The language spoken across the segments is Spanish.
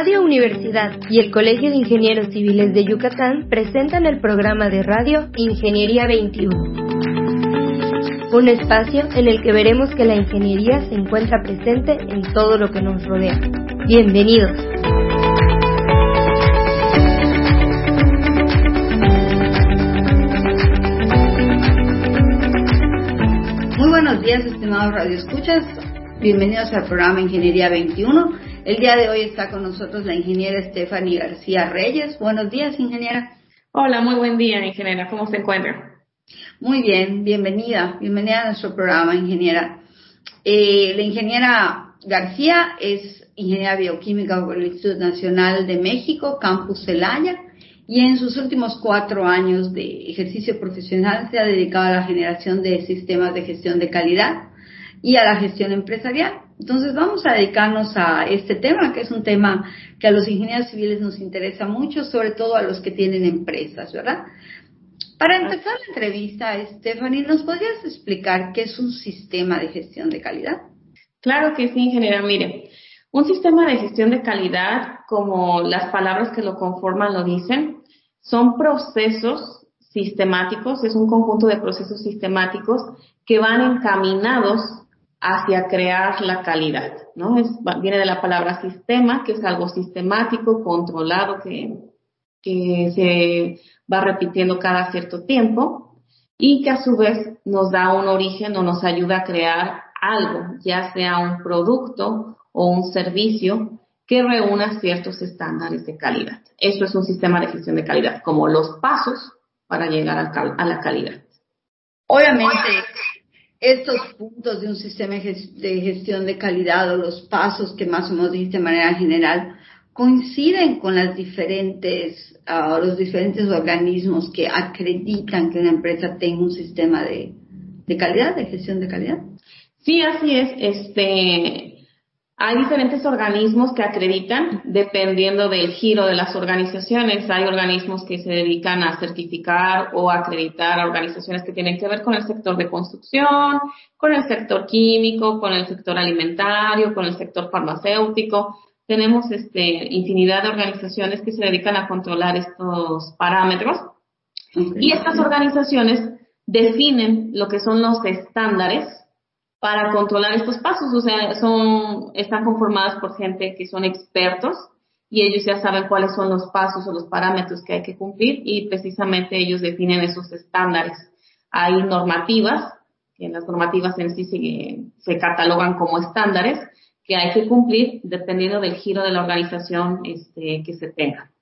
Radio Universidad y el Colegio de Ingenieros Civiles de Yucatán presentan el programa de radio Ingeniería 21. Un espacio en el que veremos que la ingeniería se encuentra presente en todo lo que nos rodea. Bienvenidos. Muy buenos días, estimados radioescuchas. Bienvenidos al programa Ingeniería 21 el día de hoy está con nosotros la ingeniera Stephanie García Reyes. Buenos días, ingeniera. Hola, muy buen día, ingeniera. ¿Cómo se encuentra? Muy bien, bienvenida. Bienvenida a nuestro programa, ingeniera. Eh, la ingeniera García es ingeniera bioquímica por el Instituto Nacional de México, Campus Celaya, y en sus últimos cuatro años de ejercicio profesional se ha dedicado a la generación de sistemas de gestión de calidad y a la gestión empresarial. Entonces vamos a dedicarnos a este tema, que es un tema que a los ingenieros civiles nos interesa mucho, sobre todo a los que tienen empresas, ¿verdad? Para empezar la entrevista, Stephanie, ¿nos podrías explicar qué es un sistema de gestión de calidad? Claro que sí, ingeniera. Mire, un sistema de gestión de calidad, como las palabras que lo conforman lo dicen, son procesos sistemáticos, es un conjunto de procesos sistemáticos que van encaminados hacia crear la calidad, ¿no? Es, viene de la palabra sistema, que es algo sistemático, controlado, que, se va repitiendo cada cierto tiempo y que a su vez nos da un origen o nos ayuda a crear algo, ya sea un producto o un servicio que reúna ciertos estándares de calidad. Eso es un sistema de gestión de calidad, como los pasos para llegar a, la calidad. Obviamente, estos puntos de un sistema de gestión de calidad o los pasos que más o menos dijiste de manera general coinciden con las diferentes, uh, los diferentes organismos que acreditan que una empresa tenga un sistema de, de calidad, de gestión de calidad. Sí, así es. Este, hay diferentes organismos que acreditan dependiendo del giro de las organizaciones. Hay organismos que se dedican a certificar o acreditar a organizaciones que tienen que ver con el sector de construcción, con el sector químico, con el sector alimentario, con el sector farmacéutico. Tenemos este, infinidad de organizaciones que se dedican a controlar estos parámetros. Y estas organizaciones definen lo que son los estándares para controlar estos pasos. O sea, son, están conformadas por gente que son expertos y ellos ya saben cuáles son los pasos o los parámetros que hay que cumplir y precisamente ellos definen esos estándares. Hay normativas, que las normativas en sí se, se catalogan como estándares que hay que cumplir dependiendo del giro de la organización este, que se tenga.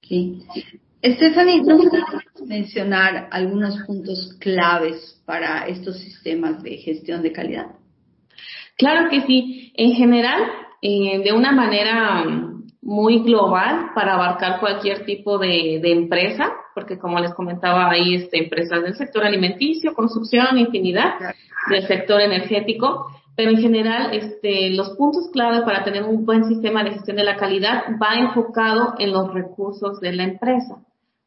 Sí. Stephanie, ¿nos puedes mencionar algunos puntos claves para estos sistemas de gestión de calidad? Claro que sí. En general, eh, de una manera muy global para abarcar cualquier tipo de, empresa, porque como les comentaba, hay este, empresas del sector alimenticio, construcción, infinidad, del sector energético, pero en general este, los puntos clave para tener un buen sistema de gestión de la calidad va enfocado en los recursos de la empresa.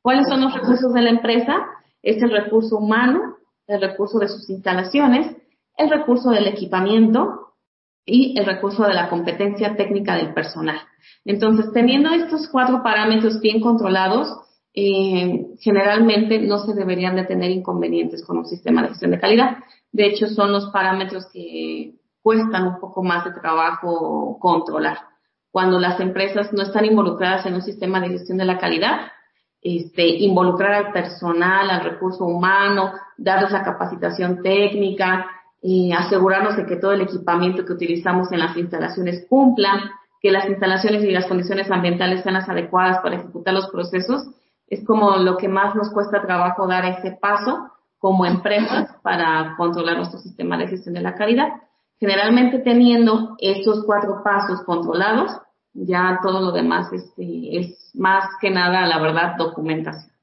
¿Cuáles son los recursos de la empresa? Es el recurso humano, el recurso de sus instalaciones, el recurso del equipamiento y el recurso de la competencia técnica del personal. Entonces, teniendo estos cuatro parámetros bien controlados, eh, generalmente no se deberían de tener inconvenientes con un sistema de gestión de calidad. De hecho, son los parámetros que cuestan un poco más de trabajo controlar. Cuando las empresas no están involucradas en un sistema de gestión de la calidad, este, involucrar al personal, al recurso humano, darles la capacitación técnica, y asegurarnos de que todo el equipamiento que utilizamos en las instalaciones cumpla, que las instalaciones y las condiciones ambientales sean las adecuadas para ejecutar los procesos, es como lo que más nos cuesta trabajo dar ese paso como empresas para controlar nuestro sistema de gestión de la calidad. Generalmente teniendo esos cuatro pasos controlados, ya todo lo demás este, es más que nada, la verdad, documentación.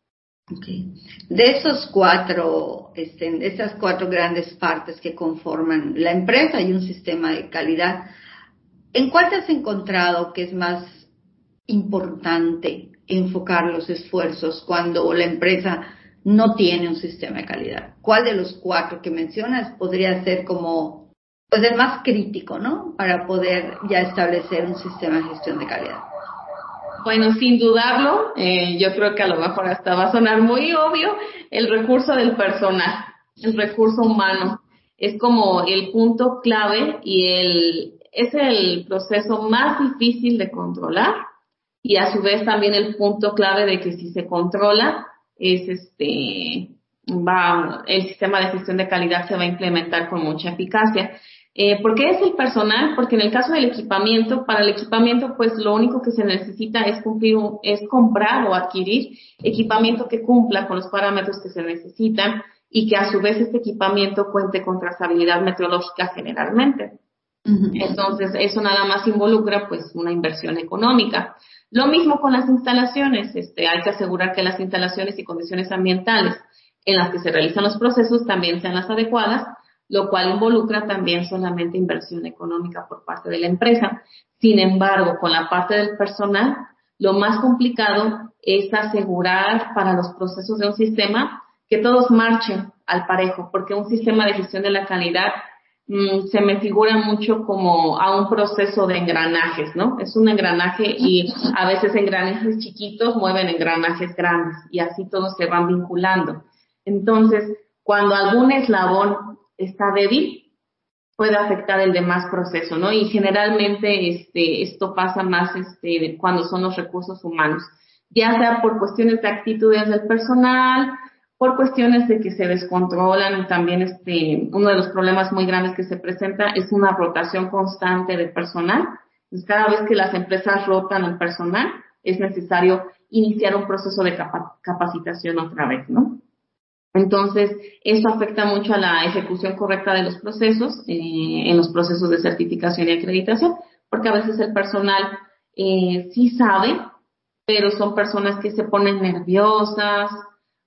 De esos cuatro, este, de esas cuatro grandes partes que conforman la empresa y un sistema de calidad, ¿en cuál te has encontrado que es más importante enfocar los esfuerzos cuando la empresa no tiene un sistema de calidad? ¿Cuál de los cuatro que mencionas podría ser como pues el más crítico, ¿no? Para poder ya establecer un sistema de gestión de calidad. Bueno, sin dudarlo, eh, yo creo que a lo mejor hasta va a sonar muy obvio, el recurso del personal, el recurso humano. Es como el punto clave y el, es el proceso más difícil de controlar y a su vez también el punto clave de que si se controla es este va el sistema de gestión de calidad se va a implementar con mucha eficacia. Eh, ¿Por qué es el personal? Porque en el caso del equipamiento, para el equipamiento, pues lo único que se necesita es cumplir, es comprar o adquirir equipamiento que cumpla con los parámetros que se necesitan y que a su vez este equipamiento cuente con trazabilidad meteorológica generalmente. Entonces, eso nada más involucra pues una inversión económica. Lo mismo con las instalaciones, este, hay que asegurar que las instalaciones y condiciones ambientales en las que se realizan los procesos también sean las adecuadas, lo cual involucra también solamente inversión económica por parte de la empresa. Sin embargo, con la parte del personal, lo más complicado es asegurar para los procesos de un sistema que todos marchen al parejo, porque un sistema de gestión de la calidad Mm, se me figura mucho como a un proceso de engranajes, ¿no? Es un engranaje y a veces engranajes chiquitos mueven engranajes grandes y así todos se van vinculando. Entonces, cuando algún eslabón está débil, puede afectar el demás proceso, ¿no? Y generalmente este, esto pasa más este, cuando son los recursos humanos, ya sea por cuestiones de actitudes del personal, por cuestiones de que se descontrolan también este, uno de los problemas muy grandes que se presenta es una rotación constante de personal. Entonces, cada vez que las empresas rotan el personal, es necesario iniciar un proceso de capacitación otra vez, ¿no? Entonces, eso afecta mucho a la ejecución correcta de los procesos, eh, en los procesos de certificación y acreditación, porque a veces el personal eh, sí sabe, pero son personas que se ponen nerviosas,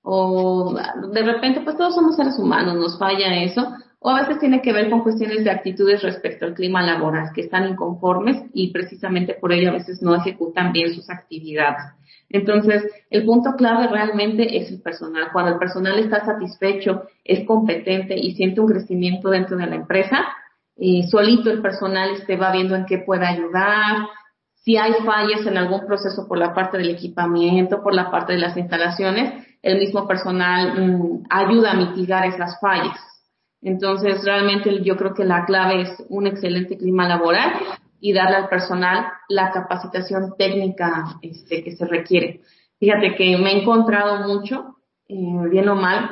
o de repente pues todos somos seres humanos, nos falla eso, o a veces tiene que ver con cuestiones de actitudes respecto al clima laboral, que están inconformes y precisamente por ello a veces no ejecutan bien sus actividades. Entonces, el punto clave realmente es el personal. Cuando el personal está satisfecho, es competente y siente un crecimiento dentro de la empresa, eh, solito el personal este, va viendo en qué puede ayudar, si hay fallas en algún proceso por la parte del equipamiento, por la parte de las instalaciones, el mismo personal mm, ayuda a mitigar esas fallas. Entonces, realmente yo creo que la clave es un excelente clima laboral y darle al personal la capacitación técnica este, que se requiere. Fíjate que me he encontrado mucho, eh, bien o mal,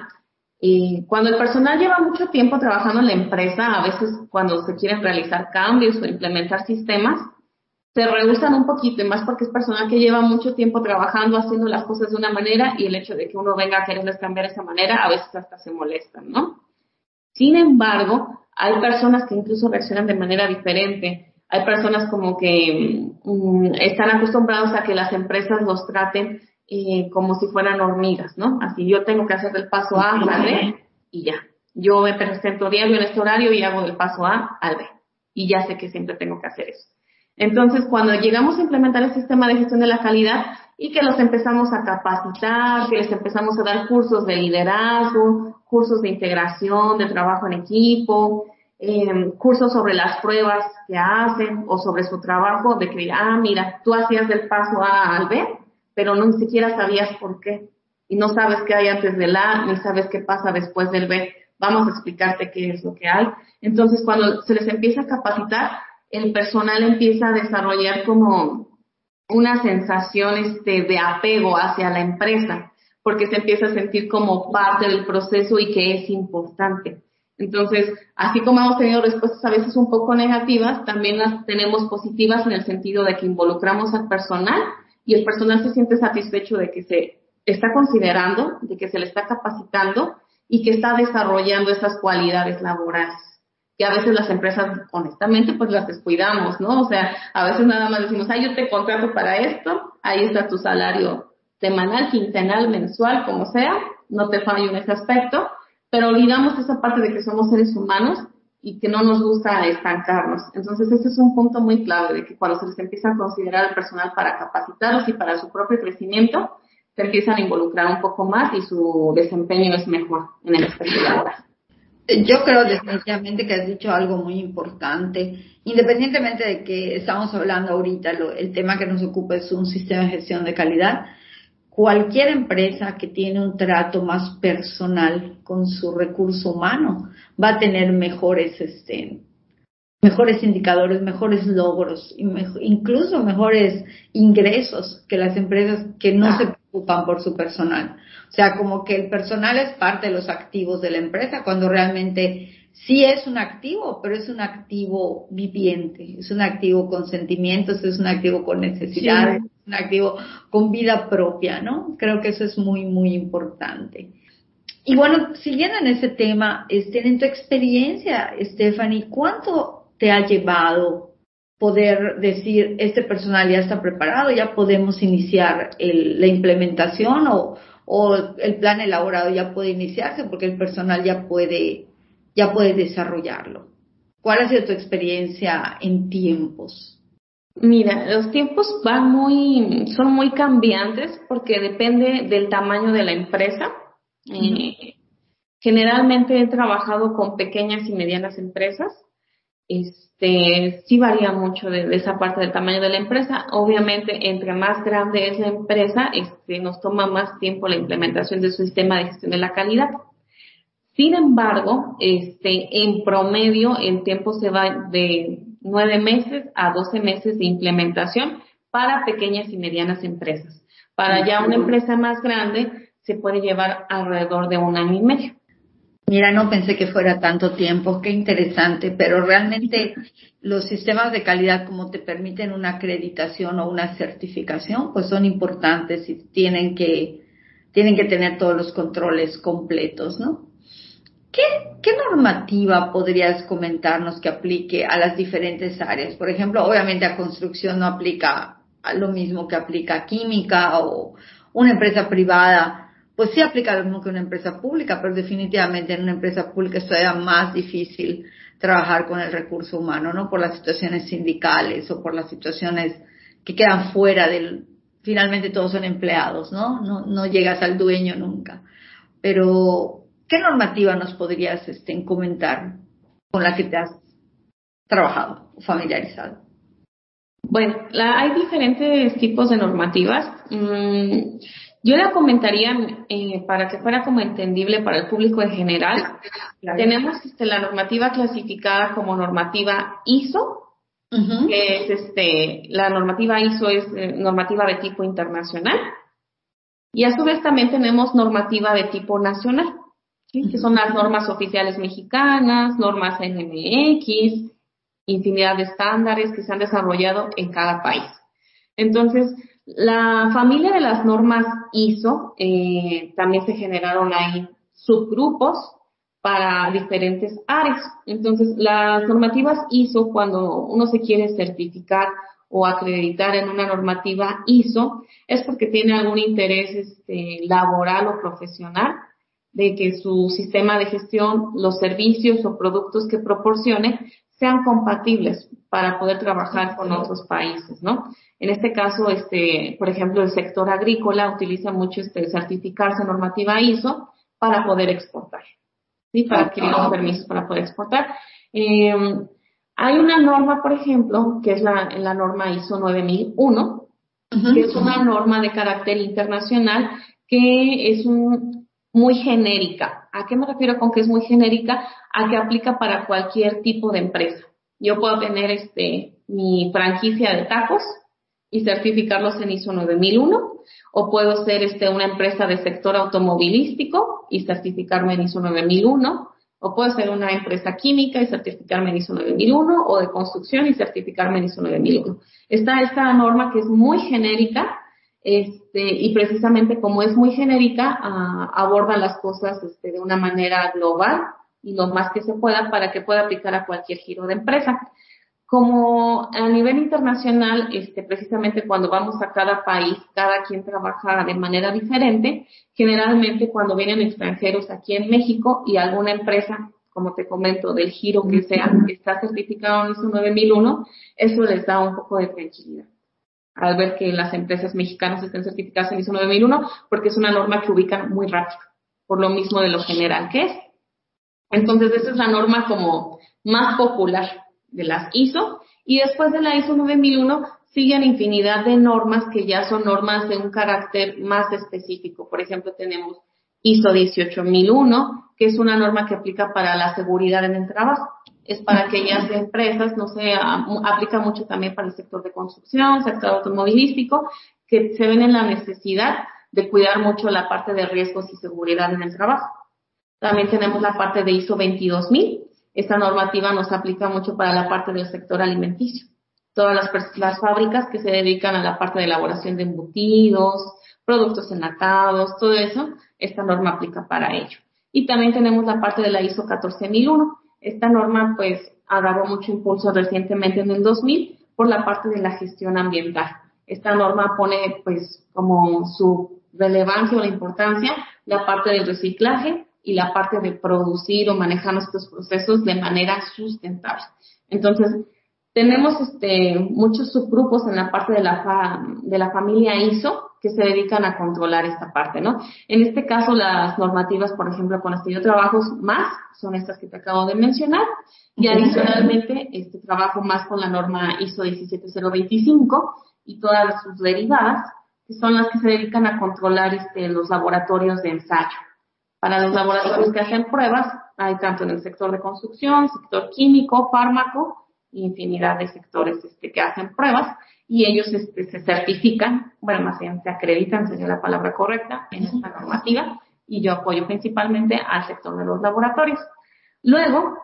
y cuando el personal lleva mucho tiempo trabajando en la empresa, a veces cuando se quieren realizar cambios o implementar sistemas, se rehusan un poquito, y más porque es personal que lleva mucho tiempo trabajando, haciendo las cosas de una manera, y el hecho de que uno venga a quererles cambiar esa manera, a veces hasta se molestan, ¿no? Sin embargo, hay personas que incluso reaccionan de manera diferente. Hay personas como que mm, están acostumbrados a que las empresas los traten eh, como si fueran hormigas, ¿no? Así yo tengo que hacer el paso A al B y ya. Yo me presento diario en este horario y hago del paso A al B. Y ya sé que siempre tengo que hacer eso. Entonces, cuando llegamos a implementar el sistema de gestión de la calidad y que los empezamos a capacitar, que les empezamos a dar cursos de liderazgo, cursos de integración, de trabajo en equipo, em, cursos sobre las pruebas que hacen o sobre su trabajo, de que, ah, mira, tú hacías del paso A al B, pero no ni siquiera sabías por qué. Y no sabes qué hay antes del A, ni sabes qué pasa después del B. Vamos a explicarte qué es lo que hay. Entonces, cuando se les empieza a capacitar, el personal empieza a desarrollar como una sensación este, de apego hacia la empresa, porque se empieza a sentir como parte del proceso y que es importante. Entonces, así como hemos tenido respuestas a veces un poco negativas, también las tenemos positivas en el sentido de que involucramos al personal y el personal se siente satisfecho de que se está considerando, de que se le está capacitando y que está desarrollando esas cualidades laborales que a veces las empresas, honestamente, pues las descuidamos, ¿no? O sea, a veces nada más decimos, ay, yo te contrato para esto, ahí está tu salario semanal, quincenal, mensual, como sea, no te fallo en ese aspecto, pero olvidamos esa parte de que somos seres humanos y que no nos gusta estancarnos. Entonces, ese es un punto muy clave de que cuando se les empieza a considerar al personal para capacitarlos y para su propio crecimiento, se empiezan a involucrar un poco más y su desempeño es mejor en el aspecto laboral. Yo creo definitivamente que has dicho algo muy importante. Independientemente de que estamos hablando ahorita, el tema que nos ocupa es un sistema de gestión de calidad. Cualquier empresa que tiene un trato más personal con su recurso humano va a tener mejores, este, mejores indicadores, mejores logros, incluso mejores ingresos que las empresas que no se preocupan por su personal. O sea, como que el personal es parte de los activos de la empresa cuando realmente sí es un activo, pero es un activo viviente, es un activo con sentimientos, es un activo con necesidades, es un activo con vida propia, ¿no? Creo que eso es muy, muy importante. Y bueno, siguiendo en ese tema, este, en tu experiencia, Stephanie, ¿cuánto te ha llevado poder decir, este personal ya está preparado, ya podemos iniciar la implementación o, o el plan elaborado ya puede iniciarse porque el personal ya puede, ya puede desarrollarlo. ¿Cuál ha sido tu experiencia en tiempos? Mira, los tiempos van muy, son muy cambiantes porque depende del tamaño de la empresa. Eh, generalmente he trabajado con pequeñas y medianas empresas este, sí varía mucho de, esa parte del tamaño de la empresa. Obviamente, entre más grande es la empresa, este, nos toma más tiempo la implementación de su sistema de gestión de la calidad. Sin embargo, este, en promedio, el tiempo se va de nueve meses a doce meses de implementación para pequeñas y medianas empresas. Para ya una empresa más grande, se puede llevar alrededor de un año y medio. Mira, no pensé que fuera tanto tiempo, qué interesante, pero realmente los sistemas de calidad como te permiten una acreditación o una certificación, pues son importantes y tienen que, tienen que tener todos los controles completos, ¿no? ¿Qué, ¿Qué normativa podrías comentarnos que aplique a las diferentes áreas? Por ejemplo, obviamente a construcción no aplica lo mismo que aplica a química o una empresa privada pues sí aplica lo mismo que una empresa pública, pero definitivamente en una empresa pública es todavía más difícil trabajar con el recurso humano, ¿no? Por las situaciones sindicales o por las situaciones que quedan fuera del, finalmente todos son empleados. No, no llegas al dueño nunca. Pero, ¿qué normativa nos podrías este, comentar con la que te has trabajado o familiarizado? Bueno, hay diferentes tipos de normativas. Mm, yo le comentaría, eh, para que fuera como entendible para el público en general, tenemos este, la normativa clasificada como normativa ISO, que es este, la normativa ISO es eh, normativa de tipo internacional, y a su vez también tenemos normativa de tipo nacional, que son las normas oficiales mexicanas, normas NMX, infinidad de estándares que se han desarrollado en cada país. Entonces, la familia de las normas ISO, eh, también se generaron ahí subgrupos para diferentes áreas. Entonces, las normativas ISO, cuando uno se quiere certificar o acreditar en una normativa ISO, es porque tiene algún interés este, laboral o profesional de que su sistema de gestión, los servicios o productos que proporcione sean compatibles para poder trabajar con otros países, ¿no? En este caso, este, por ejemplo, el sector agrícola utiliza mucho este certificarse normativa ISO para poder exportar, ¿sí? Para adquirir los permisos para poder exportar. Eh, hay una norma, por ejemplo, que es la, la norma ISO 9001, que es una norma de carácter internacional que es un, muy genérica. ¿A qué me refiero con que es muy genérica? A que aplica para cualquier tipo de empresa. Yo puedo tener este mi franquicia de tacos y certificarlos en ISO 9001 o puedo ser este una empresa de sector automovilístico y certificarme en ISO 9001 o puedo ser una empresa química y certificarme en ISO 9001 o de construcción y certificarme en ISO 9001. Está esta norma que es muy genérica este, y precisamente como es muy genérica, ah, aborda las cosas este, de una manera global y lo más que se pueda para que pueda aplicar a cualquier giro de empresa. Como a nivel internacional, este, precisamente cuando vamos a cada país, cada quien trabaja de manera diferente. Generalmente cuando vienen extranjeros aquí en México y alguna empresa, como te comento, del giro que sea, está certificado en ISO 9001, eso les da un poco de tranquilidad al ver que las empresas mexicanas estén certificadas en ISO 9001, porque es una norma que ubican muy rápido, por lo mismo de lo general que es. Entonces, esa es la norma como más popular de las ISO. Y después de la ISO 9001 siguen infinidad de normas que ya son normas de un carácter más específico. Por ejemplo, tenemos ISO 18001, que es una norma que aplica para la seguridad en el trabajo. Es para aquellas empresas, no sé, aplica mucho también para el sector de construcción, sector automovilístico, que se ven en la necesidad de cuidar mucho la parte de riesgos y seguridad en el trabajo. También tenemos la parte de ISO 22000. Esta normativa nos aplica mucho para la parte del sector alimenticio todas las, las fábricas que se dedican a la parte de elaboración de embutidos, productos enlatados, todo eso, esta norma aplica para ello. Y también tenemos la parte de la ISO 14001. Esta norma pues agarró mucho impulso recientemente en el 2000 por la parte de la gestión ambiental. Esta norma pone pues como su relevancia o la importancia la parte del reciclaje y la parte de producir o manejar nuestros procesos de manera sustentable. Entonces, tenemos este, muchos subgrupos en la parte de la, de la familia ISO que se dedican a controlar esta parte, ¿no? En este caso, las normativas, por ejemplo, con las que yo trabajo más son estas que te acabo de mencionar y adicionalmente este trabajo más con la norma ISO 17025 y todas sus derivadas, que son las que se dedican a controlar este, los laboratorios de ensayo. Para los laboratorios que hacen pruebas, hay tanto en el sector de construcción, sector químico, fármaco, infinidad de sectores este, que hacen pruebas y ellos este, se certifican, bueno, más bien se acreditan, sería la palabra correcta, en esta normativa y yo apoyo principalmente al sector de los laboratorios. Luego,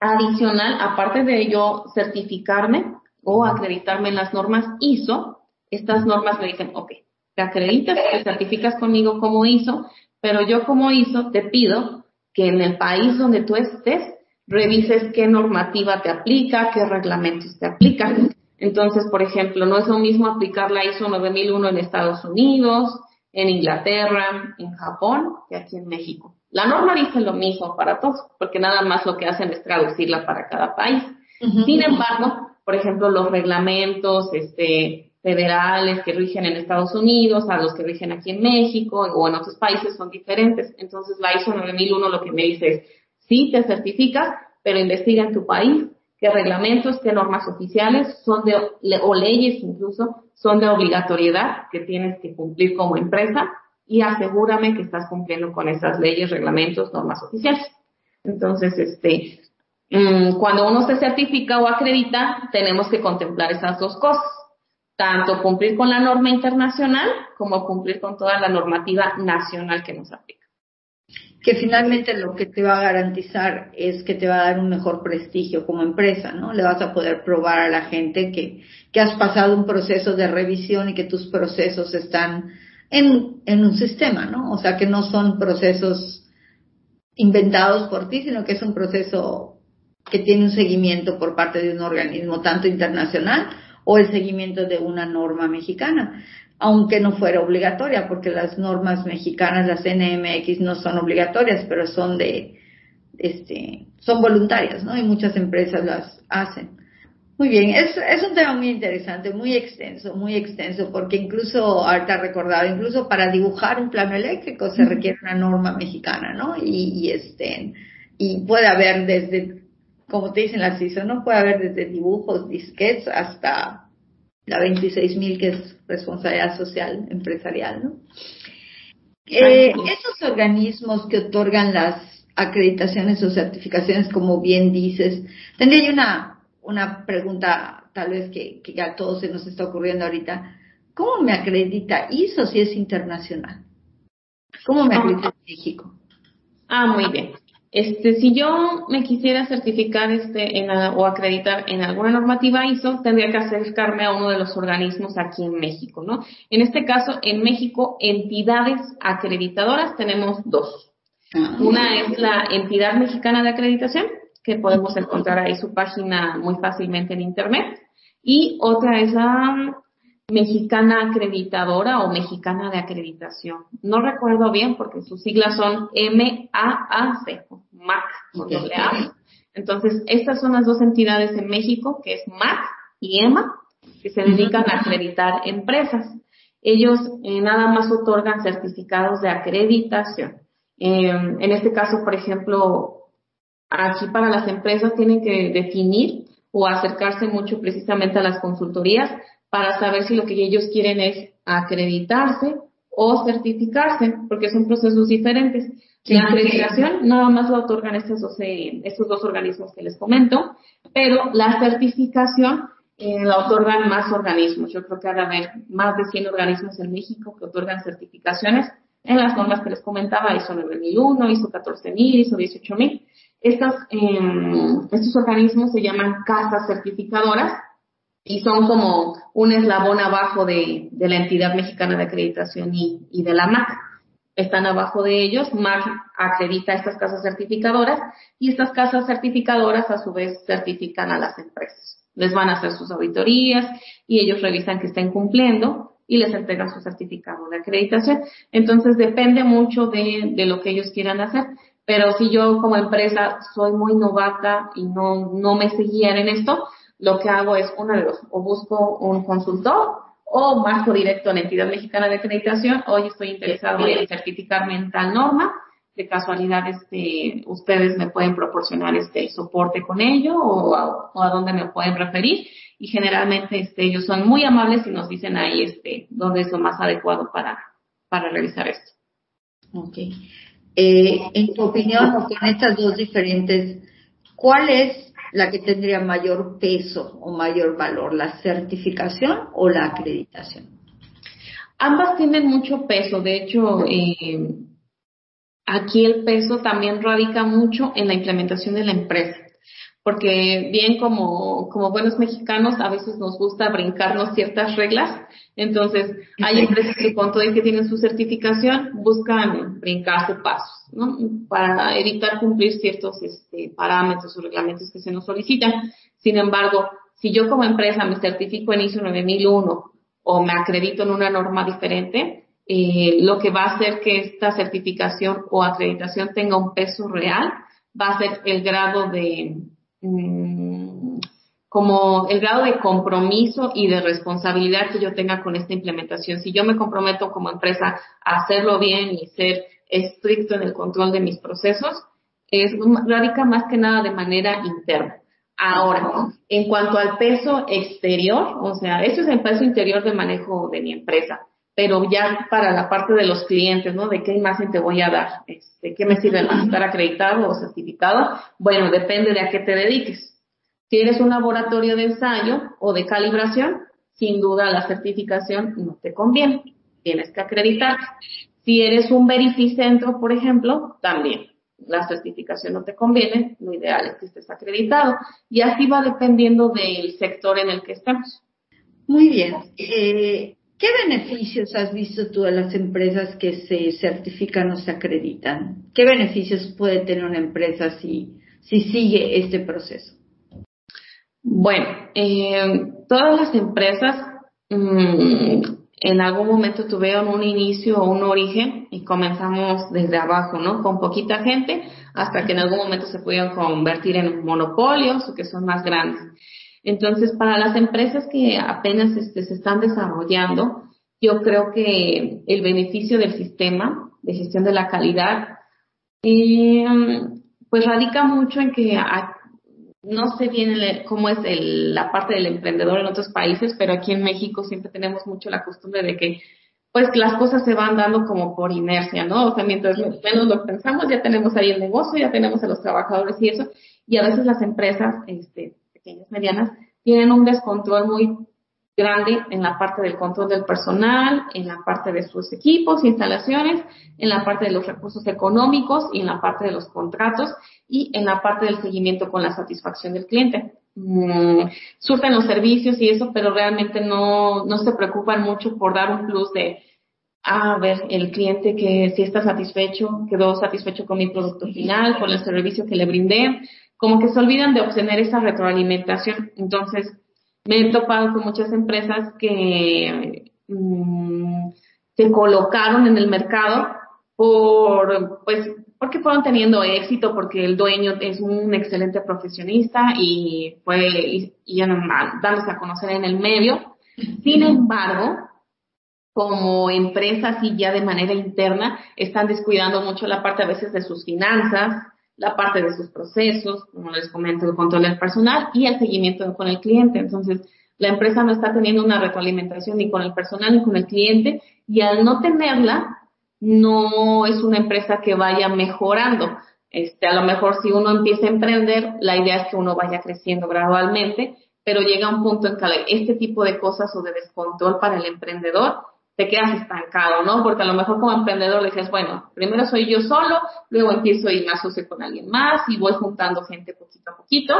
adicional, aparte de yo certificarme o acreditarme en las normas ISO, estas normas me dicen, ok, te acreditas, te certificas conmigo como ISO, pero yo como ISO te pido que en el país donde tú estés revises qué normativa te aplica, qué reglamentos te aplican. Entonces, por ejemplo, no es lo mismo aplicar la ISO 9001 en Estados Unidos, en Inglaterra, en Japón, que aquí en México. La norma dice lo mismo para todos, porque nada más lo que hacen es traducirla para cada país. Sin embargo, por ejemplo, los reglamentos este, federales que rigen en Estados Unidos a los que rigen aquí en México o en otros países son diferentes. Entonces, la ISO 9001 lo que me dice es, Sí, te certifica, pero investiga en tu país qué reglamentos, qué normas oficiales son de, o leyes incluso, son de obligatoriedad que tienes que cumplir como empresa y asegúrame que estás cumpliendo con esas leyes, reglamentos, normas oficiales. Entonces, este, mm, cuando uno se certifica o acredita, tenemos que contemplar esas dos cosas. Tanto cumplir con la norma internacional como cumplir con toda la normativa nacional que nos aplica que finalmente lo que te va a garantizar es que te va a dar un mejor prestigio como empresa, ¿no? Le vas a poder probar a la gente que, que has pasado un proceso de revisión y que tus procesos están en, en un sistema, ¿no? O sea, que no son procesos inventados por ti, sino que es un proceso que tiene un seguimiento por parte de un organismo tanto internacional o el seguimiento de una norma mexicana aunque no fuera obligatoria, porque las normas mexicanas, las NMX, no son obligatorias, pero son de, este, son voluntarias, ¿no? Y muchas empresas las hacen. Muy bien, es, es un tema muy interesante, muy extenso, muy extenso, porque incluso, ahorita recordado, incluso para dibujar un plano eléctrico se requiere una norma mexicana, ¿no? Y, y este, y puede haber desde, como te dicen las ISO, ¿no? Puede haber desde dibujos, disquets, hasta la 26.000 que es responsabilidad social empresarial, ¿no? Eh, esos organismos que otorgan las acreditaciones o certificaciones, como bien dices, tendría yo una, una pregunta tal vez que, que a todos se nos está ocurriendo ahorita. ¿Cómo me acredita ISO si es internacional? ¿Cómo me acredita México? Ah, muy bien. Este, si yo me quisiera certificar este, en o acreditar en alguna normativa ISO, tendría que acercarme a uno de los organismos aquí en México, ¿no? En este caso, en México, entidades acreditadoras tenemos dos. Ah. Una es la Entidad Mexicana de Acreditación, que podemos encontrar ahí su página muy fácilmente en Internet. Y otra es la mexicana acreditadora o mexicana de acreditación. No recuerdo bien porque sus siglas son MAAC, MAC, Entonces, estas son las dos entidades en México, que es MAC y EMA, que se dedican a acreditar empresas. Ellos eh, nada más otorgan certificados de acreditación. Em, en este caso, por ejemplo, aquí para las empresas tienen que definir o acercarse mucho precisamente a las consultorías para saber si lo que ellos quieren es acreditarse o certificarse, porque son procesos diferentes. La acreditación nada más la otorgan estos dos, eh, estos dos organismos que les comento, pero la certificación eh, la otorgan más organismos. Yo creo que ha de haber más de 100 organismos en México que otorgan certificaciones en las normas que les comentaba, ISO 9001, ISO 14000, ISO 18000. Estas, eh, estos organismos se llaman casas certificadoras y son como un eslabón abajo de, de la entidad mexicana de acreditación y, y de la MAC. Están abajo de ellos, MAC acredita estas casas certificadoras y estas casas certificadoras a su vez certifican a las empresas. Les van a hacer sus auditorías y ellos revisan que estén cumpliendo y les entregan su certificado de acreditación. Entonces depende mucho de, de lo que ellos quieran hacer. Pero si yo como empresa soy muy novata y no, no me seguían en esto, lo que hago es una de dos, o busco un consultor o marco directo a la entidad mexicana de acreditación, hoy estoy interesado en certificarme en tal norma, de casualidad este, ustedes me pueden proporcionar este soporte con ello o a, dónde me pueden referir y generalmente este, ellos son muy amables y nos dicen ahí este, dónde es lo más adecuado para, para realizar esto. Ok. Eh, en tu opinión, con estas dos diferentes, ¿cuál es la que tendría mayor peso o mayor valor, la certificación o la acreditación? Ambas tienen mucho peso, de hecho, eh, aquí el peso también radica mucho en la implementación de la empresa porque bien como, como buenos mexicanos a veces nos gusta brincarnos ciertas reglas, entonces hay empresas que con todo y que tienen su certificación buscan brincarse pasos, ¿no? Para evitar cumplir ciertos este, parámetros o reglamentos que se nos solicitan. Sin embargo, si yo como empresa me certifico en ISO 9001 o me acredito en una norma diferente, eh, lo que va a hacer que esta certificación o acreditación tenga un peso real va a ser el grado de, Mm, como el grado de compromiso y de responsabilidad que yo tenga con esta implementación. Si yo me comprometo como empresa a hacerlo bien y ser estricto en el control de mis procesos, es radica más que nada de manera interna. Ahora, en cuanto al peso exterior, o sea, eso es el peso interior de manejo de mi empresa, pero ya para la parte de los clientes, ¿no? De qué imagen te voy a dar, este, qué me sirve más estar acreditado o certificado. Bueno, depende de a qué te dediques. Si eres un laboratorio de ensayo o de calibración, sin duda la certificación no te conviene. Tienes que acreditar. Si eres un verificentro, por ejemplo, también la certificación no te conviene. Lo ideal es que estés acreditado. Y así va dependiendo del sector en el que estemos. Muy bien. Eh, ¿Qué beneficios has visto tú de las empresas que se certifican o se acreditan? ¿Qué beneficios puede tener una empresa si, si sigue este proceso? Bueno, eh, todas las empresas mm, en algún momento tuvieron un inicio o un origen y comenzamos desde abajo, ¿no? Con poquita gente hasta que en algún momento se pudieron convertir en monopolios o que son más grandes. Entonces, para las empresas que apenas este, se están desarrollando, yo creo que el beneficio del sistema de gestión de la calidad, eh, pues radica mucho en que no sé bien cómo es la parte del emprendedor en otros países, pero aquí en México siempre tenemos mucho la costumbre de que pues las cosas se van dando como por inercia, ¿no? O sea, mientras menos lo pensamos, ya tenemos ahí el negocio, ya tenemos a los trabajadores y eso, y a veces las empresas, este, pequeñas, medianas, tienen un descontrol muy grande en la parte del control del personal, en la parte de sus equipos, instalaciones, en la parte de los recursos económicos y en la parte de los contratos y en la parte del seguimiento con la satisfacción del cliente. Mm, surten los servicios y eso, pero realmente no, no se preocupan mucho por dar un plus de, a ver, el cliente que si está satisfecho, quedó satisfecho con mi producto final, con el servicio que le brindé, como que se olvidan de obtener esa retroalimentación. Entonces, me he topado con muchas empresas que mm, se colocaron en el mercado por, pues, porque fueron teniendo éxito, porque el dueño es un excelente profesionista y fue, y, y dándose a conocer en el medio. Sin embargo, como empresas y ya de manera interna están descuidando mucho la parte a veces de sus finanzas, la parte de sus procesos, como les comento, el control del personal y el seguimiento con el cliente. Entonces, la empresa no está teniendo una retroalimentación ni con el personal ni con el cliente y al no tenerla, no es una empresa que vaya mejorando. Este, a lo mejor si uno empieza a emprender, la idea es que uno vaya creciendo gradualmente, pero llega un punto en que este tipo de cosas o de descontrol para el emprendedor te quedas estancado, ¿no? Porque a lo mejor como emprendedor dices, bueno, primero soy yo solo, luego empiezo a ir más socio con alguien más y voy juntando gente poquito a poquito,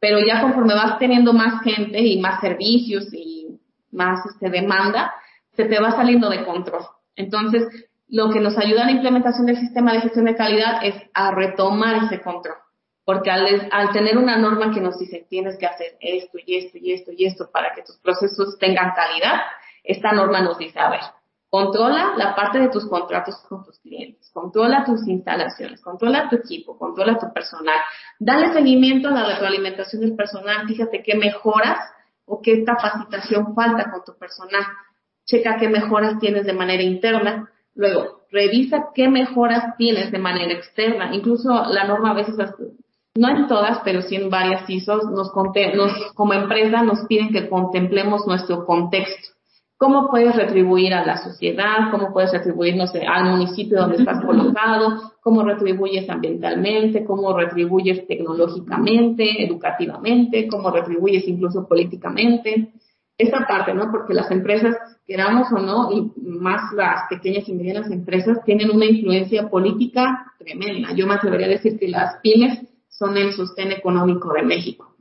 pero ya conforme vas teniendo más gente y más servicios y más este, demanda, se te va saliendo de control. Entonces, lo que nos ayuda a la implementación del sistema de gestión de calidad es a retomar ese control. Porque al, al tener una norma que nos dice tienes que hacer esto y esto y esto y esto para que tus procesos tengan calidad, esta norma nos dice, a ver, controla la parte de tus contratos con tus clientes, controla tus instalaciones, controla tu equipo, controla tu personal, dale seguimiento a la retroalimentación del personal, fíjate qué mejoras o qué capacitación falta con tu personal, checa qué mejoras tienes de manera interna, luego revisa qué mejoras tienes de manera externa, incluso la norma a veces no en todas, pero sí en varias ISOs, nos, nos, como empresa nos piden que contemplemos nuestro contexto cómo puedes retribuir a la sociedad, cómo puedes retribuir, no sé, al municipio donde estás colocado, cómo retribuyes ambientalmente, cómo retribuyes tecnológicamente, educativamente, cómo retribuyes incluso políticamente. Esa parte, ¿no? Porque las empresas, queramos o no, y más las pequeñas y medianas empresas, tienen una influencia política tremenda. Yo me atrevería a decir que las pymes son el sostén económico de México.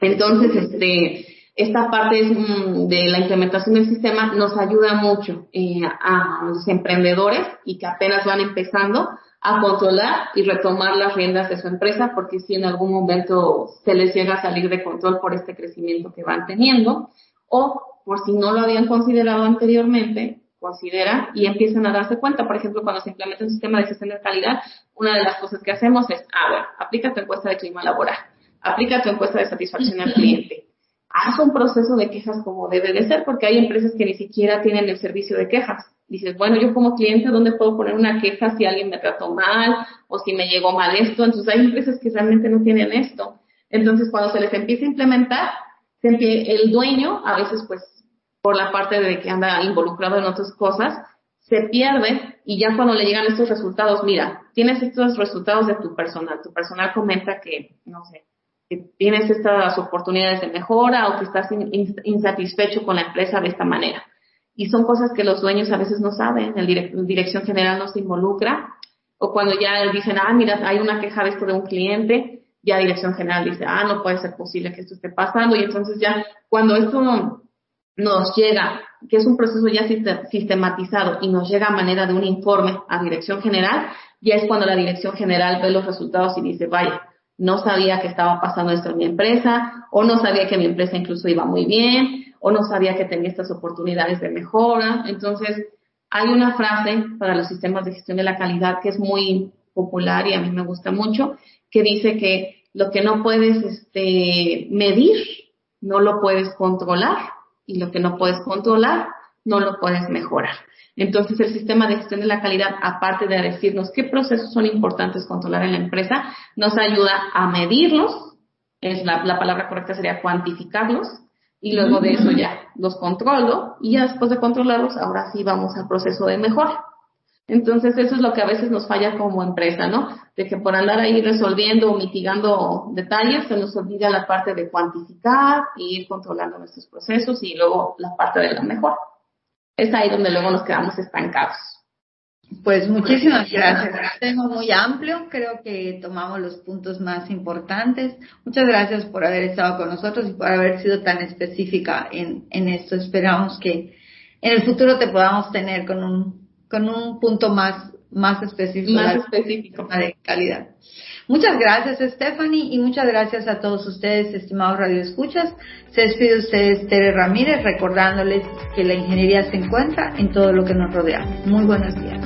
Entonces, este, esta parte de la implementación del sistema nos ayuda mucho eh, a los emprendedores y que apenas van empezando a controlar y retomar las riendas de su empresa porque si en algún momento se les llega a salir de control por este crecimiento que van teniendo o por si no lo habían considerado anteriormente, considera y empiezan a darse cuenta. Por ejemplo, cuando se implementa un sistema de gestión de calidad, una de las cosas que hacemos es, a ver, aplica tu encuesta de clima laboral, aplica tu encuesta de satisfacción al cliente, haz un proceso de quejas como debe de ser, porque hay empresas que ni siquiera tienen el servicio de quejas. Dices, bueno, yo como cliente, ¿dónde puedo poner una queja si alguien me trató mal o si me llegó mal esto? Entonces hay empresas que realmente no tienen esto. Entonces cuando se les empieza a implementar, el dueño, a veces pues por la parte de que anda involucrado en otras cosas, se pierde y ya cuando le llegan estos resultados, mira, tienes estos resultados de tu personal, tu personal comenta que, no sé, que tienes estas oportunidades de mejora o que estás insatisfecho con la empresa de esta manera. Y son cosas que los dueños a veces no saben, el dirección general no se involucra, o cuando ya dicen, ah, mira, hay una queja de esto de un cliente, ya dirección general dice, ah, no puede ser posible que esto esté pasando, y entonces ya cuando esto nos llega, que es un proceso ya sistematizado y nos llega a manera de un informe a dirección general, ya es cuando la dirección general ve los resultados y dice, vaya, no sabía que estaba pasando esto en mi empresa, o no sabía que mi empresa incluso iba muy bien, o no sabía que tenía estas oportunidades de mejora. Entonces, hay una frase para los sistemas de gestión de la calidad que es muy popular y a mí me gusta mucho, que dice que lo que no puedes este, medir, no lo puedes controlar, y lo que no puedes controlar, no lo puedes mejorar. Entonces, el sistema de gestión de la calidad, aparte de decirnos qué procesos son importantes controlar en la empresa, nos ayuda a medirlos, es la, palabra correcta sería cuantificarlos, y luego de eso ya los controlo, y ya después de controlarlos, ahora sí vamos al proceso de mejora. Entonces, eso es lo que a veces nos falla como empresa, ¿no? De que por andar ahí resolviendo o mitigando detalles, se nos olvida la parte de cuantificar y ir controlando nuestros procesos y luego la parte de la mejora es ahí donde luego nos quedamos estancados. Pues muchísimas gracias. Tengo muy amplio, creo que tomamos los puntos más importantes. Muchas gracias por haber estado con nosotros y por haber sido tan específica en, en esto. Esperamos que en el futuro te podamos tener con un, con un punto más, más específico. Más específico. De calidad. Muchas gracias, Stephanie, y muchas gracias a todos ustedes, estimados radioescuchas. Se despide ustedes, Tere Ramírez, recordándoles que la ingeniería se encuentra en todo lo que nos rodea. Muy buenos días.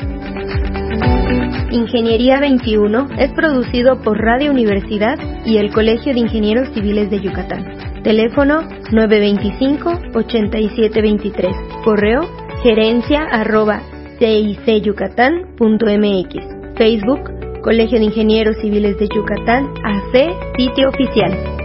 Ingeniería 21 es producido por Radio Universidad y el Colegio de Ingenieros Civiles de Yucatán. Teléfono 925-8723. Correo gerencia arroba cicyucatán.mx. Facebook Colegio de Ingenieros Civiles de Yucatán, AC, sitio oficial.